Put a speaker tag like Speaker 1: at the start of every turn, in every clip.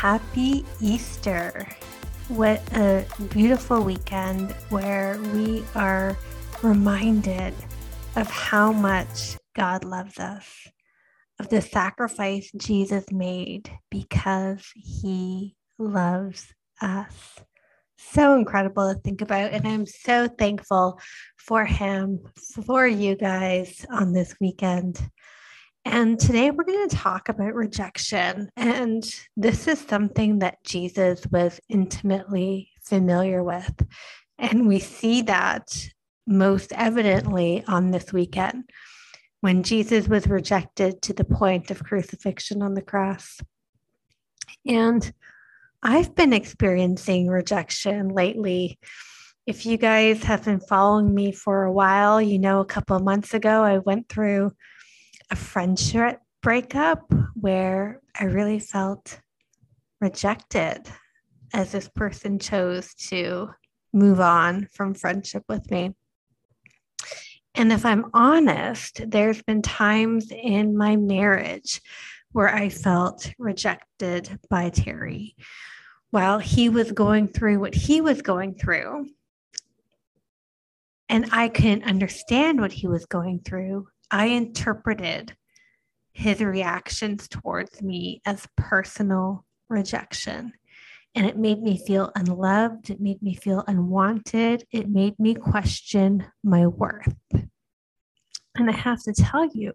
Speaker 1: Happy Easter. What a beautiful weekend where we are reminded of how much God loves us, of the sacrifice Jesus made because he loves us. So incredible to think about. And I'm so thankful for him, for you guys on this weekend. And today we're going to talk about rejection. And this is something that Jesus was intimately familiar with. And we see that most evidently on this weekend when Jesus was rejected to the point of crucifixion on the cross. And I've been experiencing rejection lately. If you guys have been following me for a while, you know, a couple of months ago, I went through a friendship breakup where I really felt rejected as this person chose to move on from friendship with me. And if I'm honest, there's been times in my marriage where I felt rejected by Terry while he was going through what he was going through. And I couldn't understand what he was going through. I interpreted his reactions towards me as personal rejection. And it made me feel unloved. It made me feel unwanted. It made me question my worth. And I have to tell you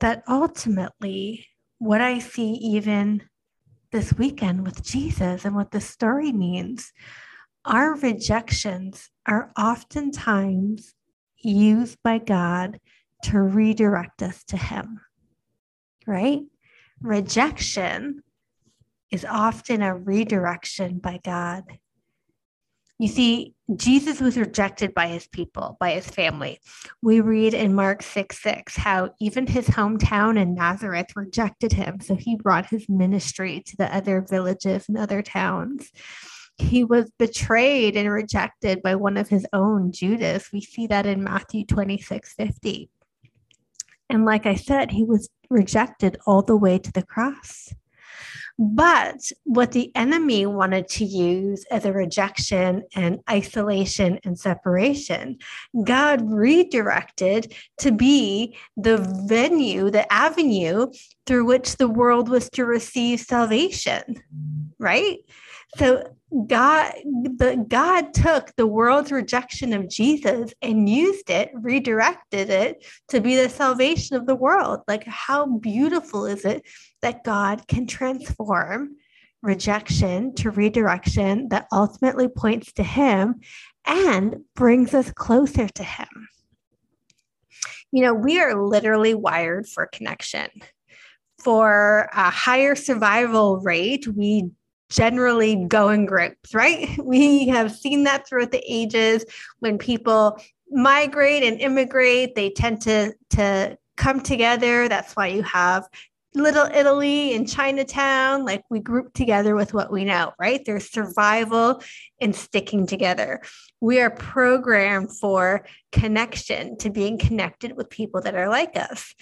Speaker 1: that ultimately, what I see even this weekend with Jesus and what the story means, our rejections are oftentimes used by God to redirect us to Him, right? Rejection is often a redirection by God. You see, Jesus was rejected by his people, by his family. We read in Mark 6 6 how even his hometown in Nazareth rejected him. So he brought his ministry to the other villages and other towns. He was betrayed and rejected by one of his own, Judas. We see that in Matthew 26 50. And like I said, he was rejected all the way to the cross. But what the enemy wanted to use as a rejection and isolation and separation, God redirected to be the venue, the avenue through which the world was to receive salvation, right? So God, the God took the world's rejection of Jesus and used it, redirected it to be the salvation of the world. Like, how beautiful is it that God can transform rejection to redirection that ultimately points to Him and brings us closer to Him? You know, we are literally wired for connection. For a higher survival rate, we generally go in groups, right? We have seen that throughout the ages when people migrate and immigrate, they tend to, to come together. That's why you have Little Italy and Chinatown. Like we group together with what we know, right? There's survival and sticking together. We are programmed for connection, to being connected with people that are like us.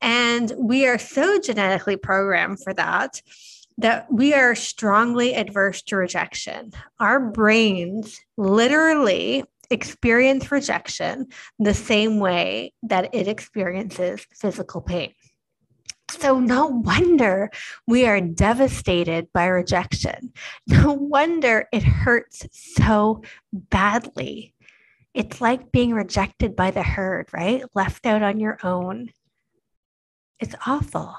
Speaker 1: And we are so genetically programmed for that that we are strongly adverse to rejection. Our brains literally experience rejection the same way that it experiences physical pain. So, no wonder we are devastated by rejection. No wonder it hurts so badly. It's like being rejected by the herd, right? Left out on your own. It's awful.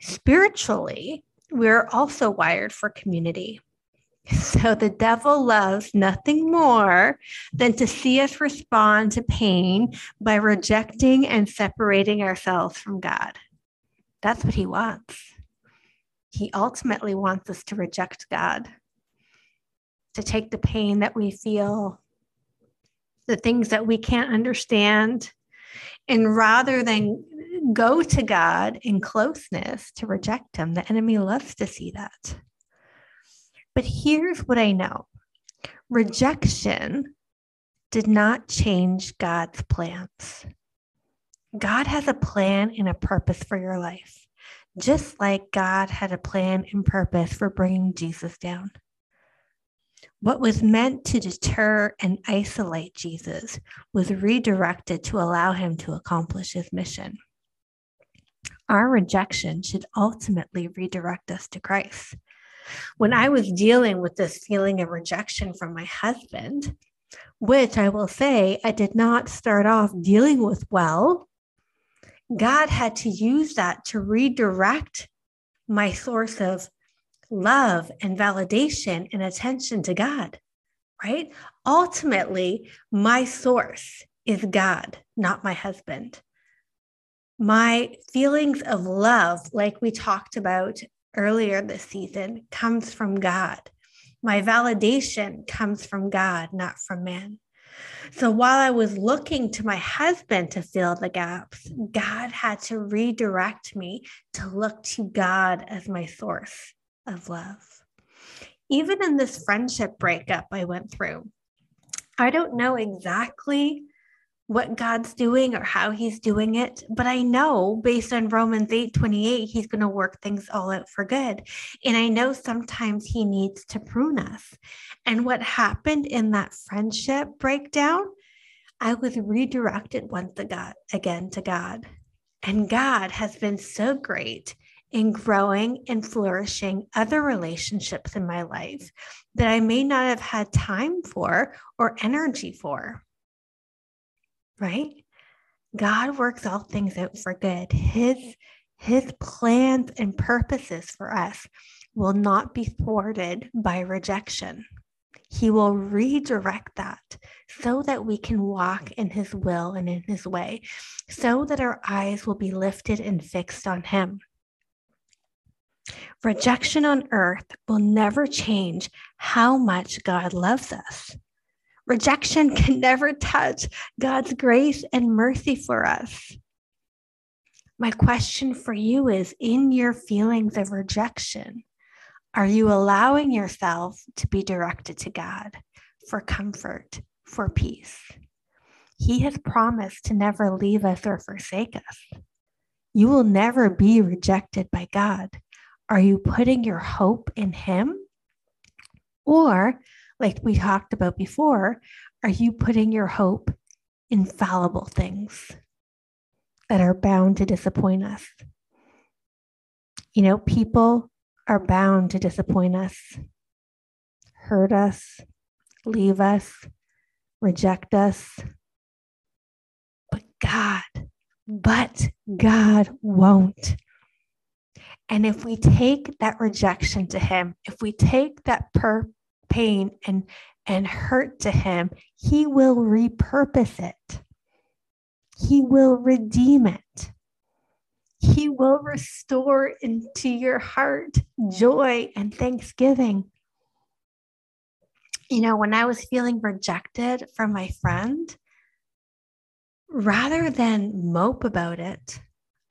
Speaker 1: Spiritually, we're also wired for community. So the devil loves nothing more than to see us respond to pain by rejecting and separating ourselves from God. That's what he wants. He ultimately wants us to reject God, to take the pain that we feel, the things that we can't understand, and rather than go to God in closeness to reject Him, the enemy loves to see that. But here's what I know rejection did not change God's plans. God has a plan and a purpose for your life, just like God had a plan and purpose for bringing Jesus down. What was meant to deter and isolate Jesus was redirected to allow him to accomplish his mission. Our rejection should ultimately redirect us to Christ. When mm. I was dealing with this feeling of rejection from my husband, which I will say I did not start off dealing with well, God had to use that to redirect my source of love and validation and attention to God, right? Ultimately, my source is God, not my husband. My feelings of love, like we talked about earlier this season, comes from God. My validation comes from God, not from man. So while I was looking to my husband to fill the gaps, God had to redirect me to look to God as my source of love. Even in this friendship breakup I went through, I don't know exactly what God's doing or how he's doing it, but I know based on Romans 8 28, he's going to work things all out for good. And I know sometimes he needs to prune us. And what happened in that friendship breakdown, I was redirected once again to God. And God has been so great in growing and flourishing other relationships in my life that I may not have had time for or energy for right? God works all things out for good. His his plans and purposes for us will not be thwarted by rejection. He will redirect that so that we can walk in His will and in His way, so that our eyes will be lifted and fixed on Him. Rejection on earth will never change how much God loves us. Rejection can never touch God's grace and mercy for us. My question for you is in your feelings of rejection, are you allowing yourself to be directed to God for comfort, for peace? He has promised to never leave us or forsake us. You will never be rejected by God. Are you putting your hope in Him? Or like we talked about before, are you putting your hope in fallible things that are bound to disappoint us? You know, people are bound to disappoint us, hurt us, leave us, reject us. But God, but God won't. And if we take that rejection to Him, if we take that per- pain and and hurt to him, he will repurpose it. He will redeem it. He will restore into your heart joy and thanksgiving. You know, when I was feeling rejected from my friend, rather than mope about it,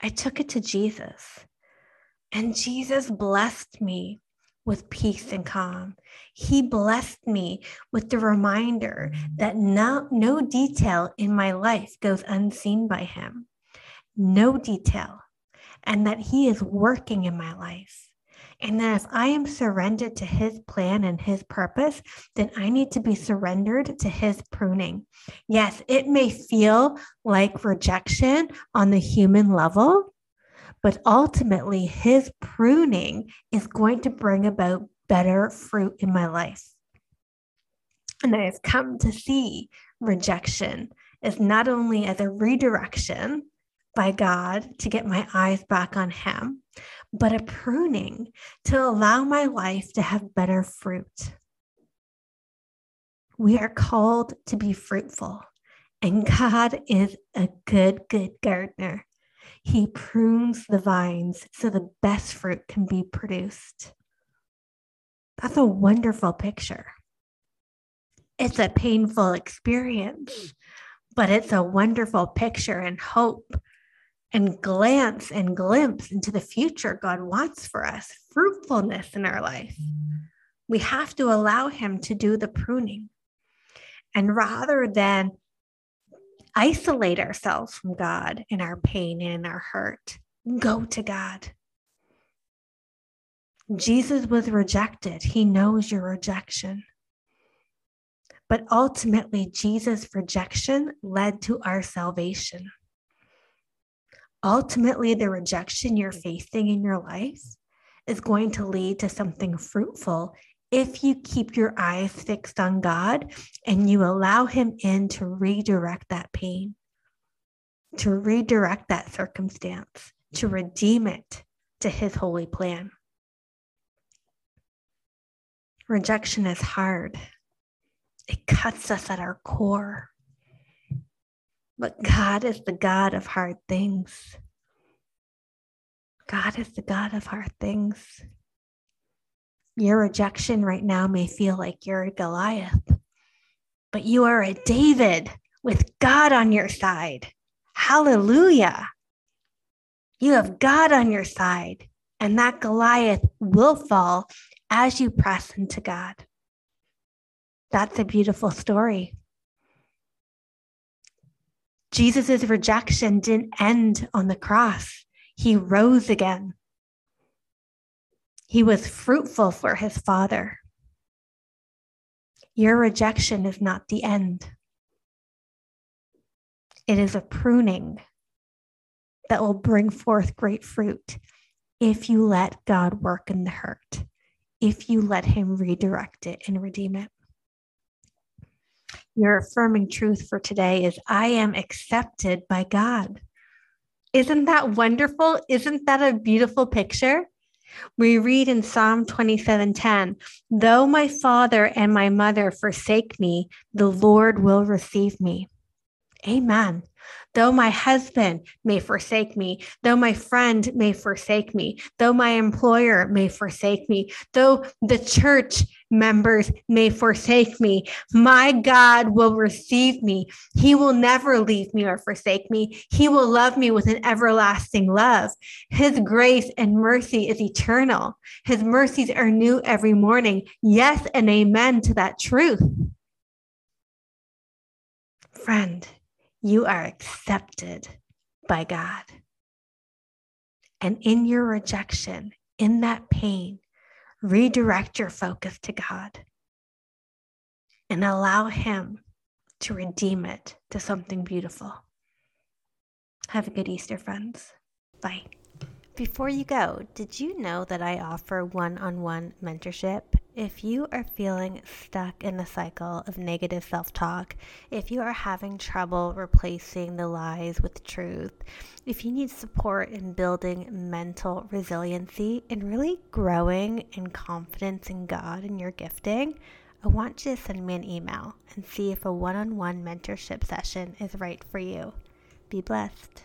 Speaker 1: I took it to Jesus. And Jesus blessed me with peace and calm. He blessed me with the reminder that no, no detail in my life goes unseen by Him, no detail, and that He is working in my life. And that if I am surrendered to His plan and His purpose, then I need to be surrendered to His pruning. Yes, it may feel like rejection on the human level, but ultimately, his pruning is going to bring about better fruit in my life. And I have come to see rejection as not only as a redirection by God to get my eyes back on Him, but a pruning to allow my life to have better fruit. We are called to be fruitful, and God is a good, good gardener. He prunes the vines so the best fruit can be produced. That's a wonderful picture. It's a painful experience, but it's a wonderful picture and hope and glance and glimpse into the future God wants for us, fruitfulness in our life. We have to allow Him to do the pruning. And rather than isolate ourselves from God in our pain and in our hurt, go to God. Jesus was rejected. He knows your rejection. But ultimately, Jesus' rejection led to our salvation. Ultimately, the rejection you're facing in your life is going to lead to something fruitful if you keep your eyes fixed on God and you allow Him in to redirect that pain, to redirect that circumstance, to redeem it to His holy plan. Rejection is hard, it cuts us at our core. But God is the God of hard things. God is the God of hard things. Your rejection right now may feel like you're a Goliath, but you are a David with God on your side. Hallelujah. You have God on your side, and that Goliath will fall as you press into God. That's a beautiful story. Jesus' rejection didn't end on the cross, he rose again. He was fruitful for his Father. Your rejection is not the end, it is a pruning that will bring forth great fruit if you let God work in the hurt, if you let Him redirect it and redeem it. Your affirming truth for today is I am accepted by God. Isn't that wonderful? Isn't that a beautiful picture? We read in Psalm 27:10, "Though my father and my mother forsake me, the Lord will receive me." Amen. Though my husband may forsake me, though my friend may forsake me, though my employer may forsake me, though the church members may forsake me, my God will receive me. He will never leave me or forsake me. He will love me with an everlasting love. His grace and mercy is eternal. His mercies are new every morning. Yes, and amen to that truth. Friend, you are accepted by God. And in your rejection, in that pain, redirect your focus to God and allow Him to redeem it to something beautiful. Have a good Easter, friends. Bye. Before you go, did you know that I offer one on one mentorship? If you are feeling stuck in a cycle of negative self talk, if you are having trouble replacing the lies with truth, if you need support in building mental resiliency and really growing in confidence in God and your gifting, I want you to send me an email and see if a one on one mentorship session is right for you. Be blessed.